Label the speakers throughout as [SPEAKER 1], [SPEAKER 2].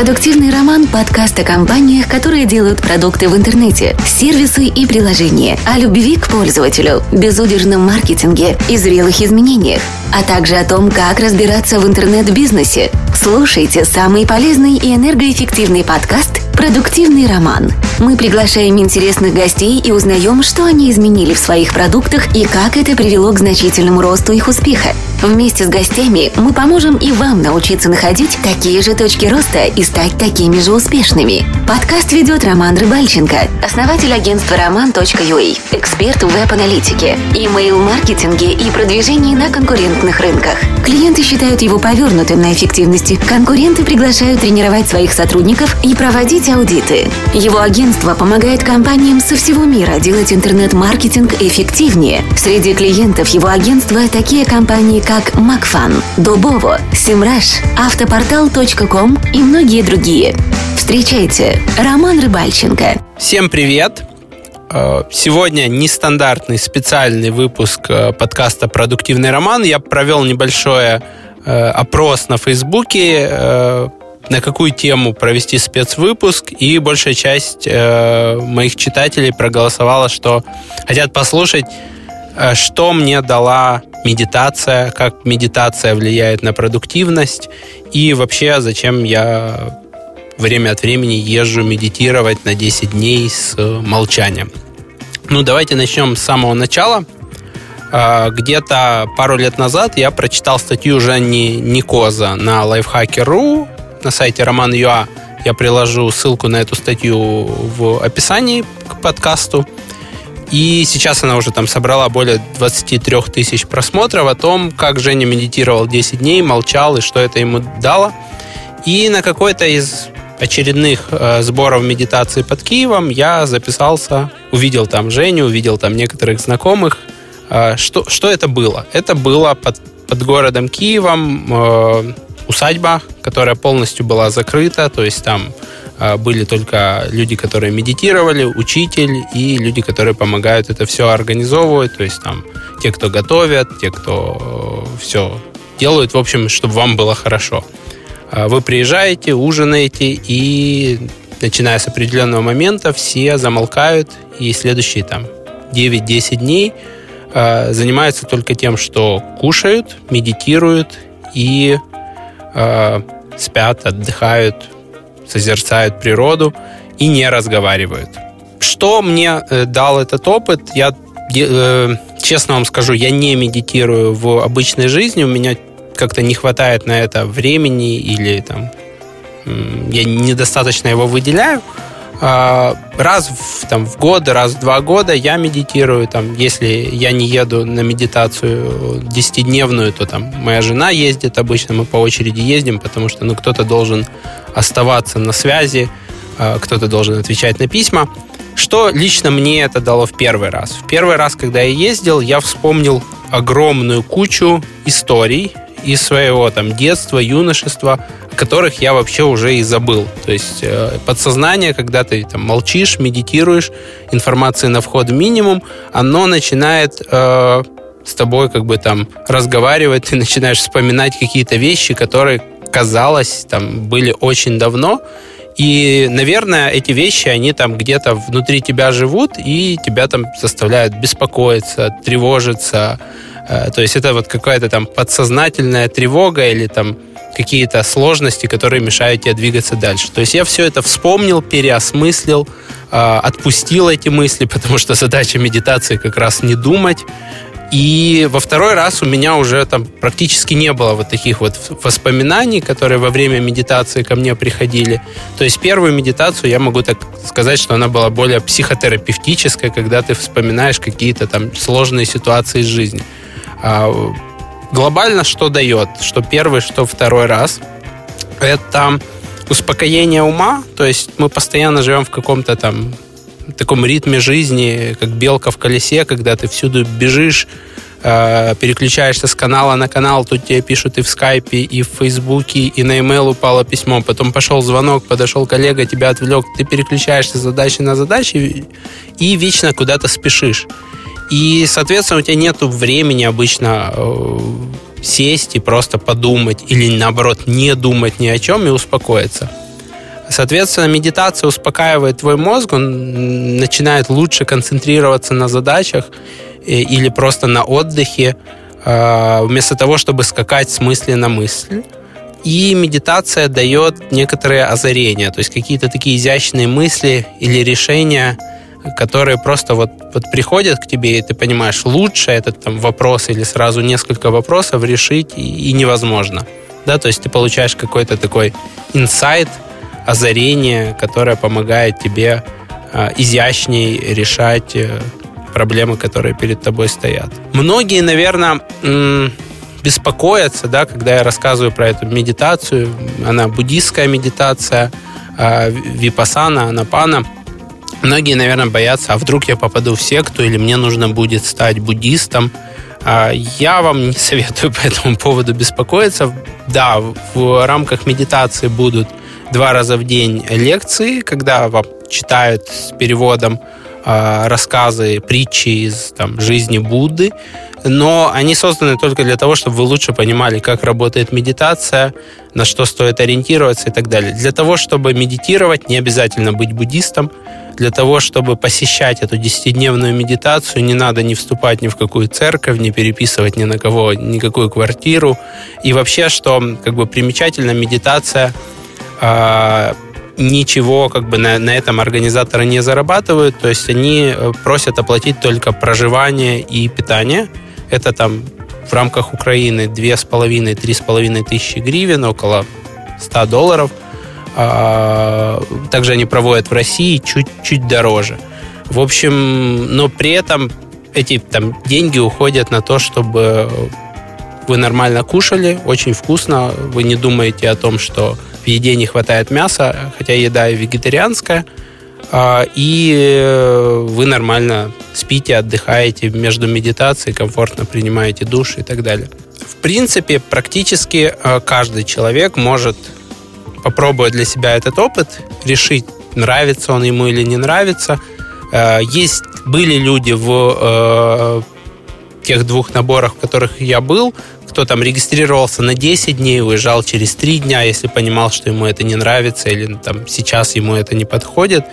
[SPEAKER 1] Продуктивный роман – подкаст о компаниях, которые делают продукты в интернете, сервисы и приложения, о любви к пользователю, безудержном маркетинге и зрелых изменениях, а также о том, как разбираться в интернет-бизнесе. Слушайте самый полезный и энергоэффективный подкаст «Продуктивный роман». Мы приглашаем интересных гостей и узнаем, что они изменили в своих продуктах и как это привело к значительному росту их успеха. Вместе с гостями мы поможем и вам научиться находить такие же точки роста и стать такими же успешными. Подкаст ведет Роман Рыбальченко, основатель агентства roman.ua, эксперт в веб-аналитике, имейл-маркетинге и продвижении на конкурентных рынках. Клиенты считают его повернутым на эффективности. Конкуренты приглашают тренировать своих сотрудников и проводить аудиты. Его агентство помогает компаниям со всего мира делать интернет-маркетинг эффективнее. Среди клиентов его агентства такие компании, как Макфан, Дубово, Симраш, Автопортал.ком и многие другие. Встречайте, Роман Рыбальченко.
[SPEAKER 2] Всем привет! Э, сегодня нестандартный специальный выпуск э, подкаста «Продуктивный роман». Я провел небольшой э, опрос на Фейсбуке, на какую тему провести спецвыпуск, и большая часть моих читателей проголосовала, что хотят послушать, что мне дала медитация, как медитация влияет на продуктивность и вообще зачем я время от времени езжу медитировать на 10 дней с молчанием. Ну, давайте начнем с самого начала. А, где-то пару лет назад я прочитал статью Женни Никоза на Lifehacker.ru на сайте Роман.ua. Я приложу ссылку на эту статью в описании к подкасту. И сейчас она уже там собрала более 23 тысяч просмотров о том, как Женя медитировал 10 дней, молчал и что это ему дало. И на какой-то из очередных э, сборов медитации под Киевом я записался, увидел там Женю, увидел там некоторых знакомых. Э, что, что это было? Это было под, под городом Киевом э, усадьба, которая полностью была закрыта, то есть там были только люди, которые медитировали, учитель и люди, которые помогают это все организовывать, то есть там те, кто готовят, те, кто э, все делают, в общем, чтобы вам было хорошо. А, вы приезжаете, ужинаете, и начиная с определенного момента все замолкают, и следующие там 9-10 дней а, занимаются только тем, что кушают, медитируют и спят, отдыхают, созерцают природу и не разговаривают. Что мне э, дал этот опыт? Я э, честно вам скажу, я не медитирую в обычной жизни, у меня как-то не хватает на это времени или там я недостаточно его выделяю. А, раз в, там, в год, раз в два года я медитирую. Там, если я не еду на медитацию десятидневную, то там моя жена ездит обычно, мы по очереди ездим, потому что ну, кто-то должен оставаться на связи, а, кто-то должен отвечать на письма. Что лично мне это дало в первый раз? В первый раз, когда я ездил, я вспомнил огромную кучу историй из своего там детства, юношества, которых я вообще уже и забыл. То есть э, подсознание, когда ты там молчишь, медитируешь, информации на вход минимум, оно начинает э, с тобой как бы там разговаривать, ты начинаешь вспоминать какие-то вещи, которые, казалось, там были очень давно, и, наверное, эти вещи, они там где-то внутри тебя живут, и тебя там заставляют беспокоиться, тревожиться. Э, то есть это вот какая-то там подсознательная тревога или там какие-то сложности, которые мешают тебе двигаться дальше. То есть я все это вспомнил, переосмыслил, а, отпустил эти мысли, потому что задача медитации как раз не думать. И во второй раз у меня уже там практически не было вот таких вот воспоминаний, которые во время медитации ко мне приходили. То есть первую медитацию я могу так сказать, что она была более психотерапевтическая, когда ты вспоминаешь какие-то там сложные ситуации из жизни. А глобально что дает, что первый, что второй раз, это успокоение ума, то есть мы постоянно живем в каком-то там таком ритме жизни, как белка в колесе, когда ты всюду бежишь, э, переключаешься с канала на канал, тут тебе пишут и в скайпе, и в фейсбуке, и на email упало письмо, потом пошел звонок, подошел коллега, тебя отвлек, ты переключаешься с задачи на задачи и вечно куда-то спешишь. И, соответственно, у тебя нет времени обычно э, сесть и просто подумать или, наоборот, не думать ни о чем и успокоиться. Соответственно, медитация успокаивает твой мозг, он начинает лучше концентрироваться на задачах э, или просто на отдыхе, э, вместо того, чтобы скакать с мысли на мысль. И медитация дает некоторые озарения, то есть какие-то такие изящные мысли или решения, которые просто вот, вот приходят к тебе, и ты понимаешь, лучше этот там вопрос или сразу несколько вопросов решить и, и невозможно. Да, то есть ты получаешь какой-то такой инсайт, озарение, которое помогает тебе э, изящней решать э, проблемы, которые перед тобой стоят. Многие, наверное, беспокоятся, да, когда я рассказываю про эту медитацию. Она буддийская медитация, э, випасана, анапана. Многие, наверное, боятся, а вдруг я попаду в секту или мне нужно будет стать буддистом. А, я вам не советую по этому поводу беспокоиться. Да, в рамках медитации будут два раза в день лекции, когда вам читают с переводом а, рассказы, притчи из там, жизни Будды, но они созданы только для того, чтобы вы лучше понимали, как работает медитация, на что стоит ориентироваться и так далее. Для того, чтобы медитировать, не обязательно быть буддистом. Для того, чтобы посещать эту десятидневную медитацию, не надо не вступать ни в какую церковь, не переписывать ни на кого никакую квартиру. И вообще, что как бы примечательно, медитация э, ничего как бы на, на этом организаторы не зарабатывают, то есть они э, просят оплатить только проживание и питание. Это там в рамках Украины 2,5-3,5 тысячи гривен, около 100 долларов. А, также они проводят в России чуть-чуть дороже. В общем, но при этом эти там деньги уходят на то, чтобы вы нормально кушали, очень вкусно, вы не думаете о том, что в еде не хватает мяса, хотя еда и вегетарианская, а, и вы нормально спите, отдыхаете между медитацией, комфортно принимаете душ и так далее. В принципе, практически э, каждый человек может попробовать для себя этот опыт, решить, нравится он ему или не нравится. Э, есть, были люди в тех двух наборах, в которых я был, кто там регистрировался на 10 дней, уезжал через 3 дня, если понимал, что ему это не нравится или там сейчас ему это не подходит.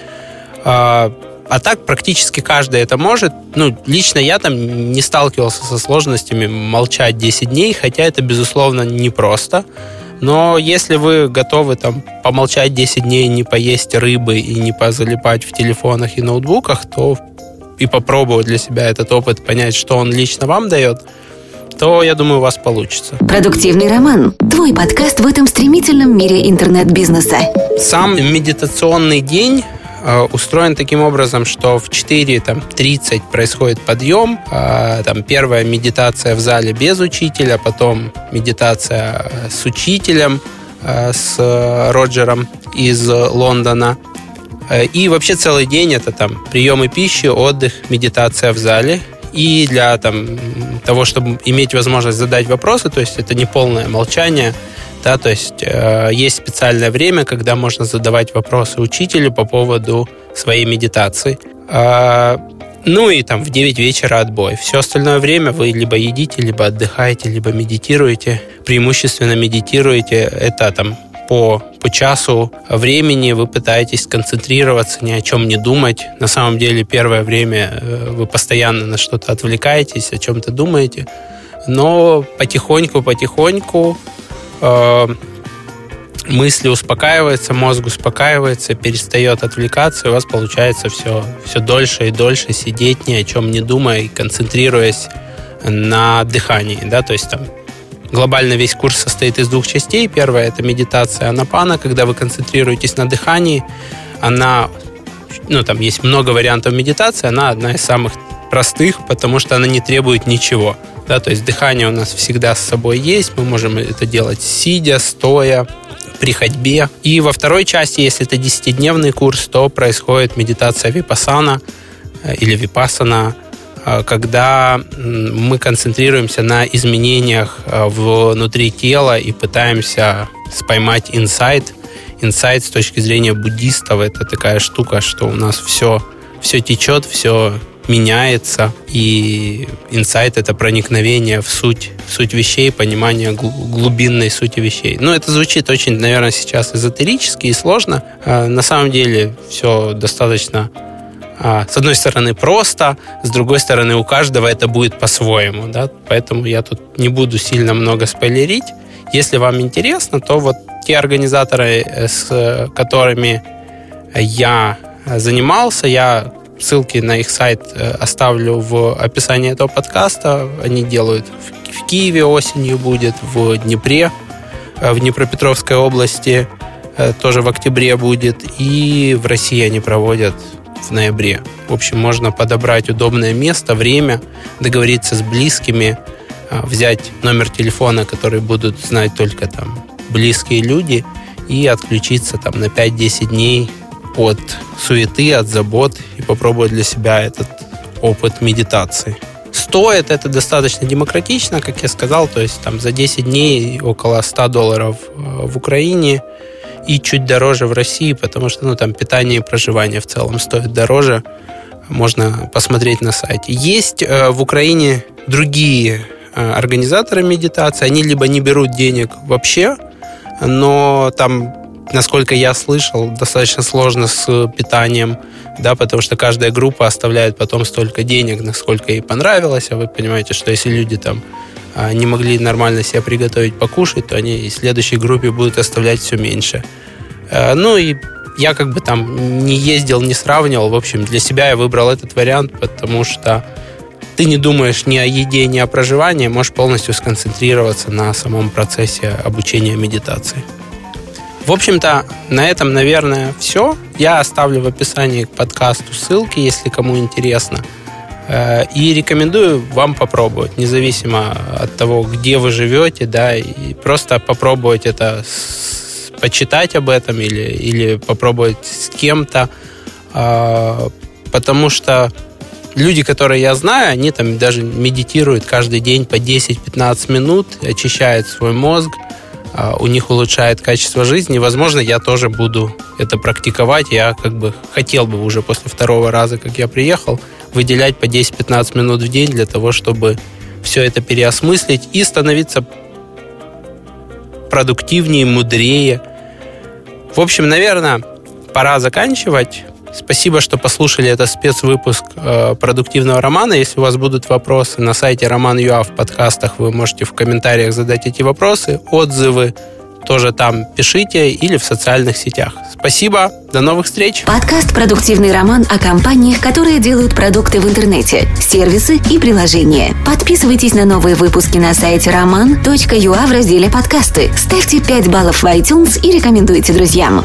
[SPEAKER 2] А, а так практически каждый это может. Ну, лично я там не сталкивался со сложностями молчать 10 дней, хотя это, безусловно, непросто. Но если вы готовы там помолчать 10 дней, не поесть рыбы и не позалипать в телефонах и ноутбуках, то и попробовать для себя этот опыт, понять, что он лично вам дает – то, я думаю, у вас получится.
[SPEAKER 1] Продуктивный роман. Твой подкаст в этом стремительном мире интернет-бизнеса.
[SPEAKER 2] Сам медитационный день устроен таким образом, что в 4.30 происходит подъем, э, там первая медитация в зале без учителя, потом медитация с учителем, э, с Роджером из Лондона. И вообще целый день это там приемы пищи, отдых, медитация в зале и для там, того, чтобы иметь возможность задать вопросы, то есть это не полное молчание, да, то есть э, есть специальное время, когда можно задавать вопросы учителю по поводу своей медитации. Э, ну и там в 9 вечера отбой. Все остальное время вы либо едите, либо отдыхаете, либо медитируете. Преимущественно медитируете. Это там по, по часу времени вы пытаетесь сконцентрироваться, ни о чем не думать. На самом деле первое время э, вы постоянно на что-то отвлекаетесь, о чем-то думаете. Но потихоньку-потихоньку э, мысли успокаиваются, мозг успокаивается, перестает отвлекаться, и у вас получается все, все дольше и дольше сидеть, ни о чем не думая и концентрируясь на дыхании. Да? То есть там Глобально весь курс состоит из двух частей. Первая – это медитация анапана, когда вы концентрируетесь на дыхании. Она, ну, там есть много вариантов медитации, она одна из самых простых, потому что она не требует ничего. Да, то есть дыхание у нас всегда с собой есть, мы можем это делать сидя, стоя, при ходьбе. И во второй части, если это 10-дневный курс, то происходит медитация випасана э, или випасана – а, когда мы концентрируемся на изменениях а, внутри тела и пытаемся споймать инсайт. Инсайт с точки зрения буддистов это такая штука, что у нас все, все течет, все меняется, и инсайт — это проникновение в суть, в суть вещей, понимание глубинной сути вещей. Ну, это звучит очень, наверное, сейчас эзотерически и сложно. А, на самом деле все достаточно а, с одной стороны просто, с другой стороны у каждого это будет по-своему, да, поэтому я тут не буду сильно много спойлерить. Если вам интересно, то вот те организаторы, э, с которыми я занимался, я ссылки на их сайт э, оставлю в описании этого подкаста. Они делают в Киеве осенью будет, в Днепре, э, в Днепропетровской области тоже в октябре будет, и в России они проводят в ноябре. В общем, можно подобрать удобное место, время, договориться с близкими, взять номер телефона, который будут знать только там близкие люди, и отключиться там на 5-10 дней от суеты, от забот и попробовать для себя этот опыт медитации. Стоит это достаточно демократично, как я сказал, то есть там за 10 дней около 100 долларов э, в Украине – и чуть дороже в России, потому что ну, там питание и проживание в целом стоит дороже. Можно посмотреть на сайте. Есть э, в Украине другие э, организаторы медитации. Они либо не берут денег вообще, но там, насколько я слышал, достаточно сложно с питанием, да, потому что каждая группа оставляет потом столько денег, насколько ей понравилось, а вы понимаете, что если люди там а, не могли нормально себя приготовить покушать, то они и следующей группе будут оставлять все меньше. А, ну и я как бы там не ездил, не сравнивал. В общем, для себя я выбрал этот вариант, потому что ты не думаешь ни о еде, ни о проживании, можешь полностью сконцентрироваться на самом процессе обучения медитации. В общем-то, на этом, наверное, все. Я оставлю в описании к подкасту ссылки, если кому интересно. Э, и рекомендую вам попробовать, независимо от того, где вы живете, да, и просто попробовать это, почитать об этом или, или попробовать с кем-то, а, потому что люди, которые я знаю, они там даже медитируют каждый день по 10-15 минут, очищают свой мозг, у них улучшает качество жизни. Возможно, я тоже буду это практиковать. Я как бы хотел бы уже после второго раза, как я приехал, выделять по 10-15 минут в день для того, чтобы все это переосмыслить и становиться продуктивнее, мудрее. В общем, наверное, пора заканчивать. Спасибо, что послушали этот спецвыпуск э, продуктивного романа. Если у вас будут вопросы на сайте Роман.ua в подкастах, вы можете в комментариях задать эти вопросы, отзывы тоже там пишите или в социальных сетях. Спасибо, до новых встреч.
[SPEAKER 1] Подкаст «Продуктивный роман» о компаниях, которые делают продукты в интернете, сервисы и приложения. Подписывайтесь на новые выпуски на сайте roman.ua в разделе «Подкасты». Ставьте 5 баллов в iTunes и рекомендуйте друзьям.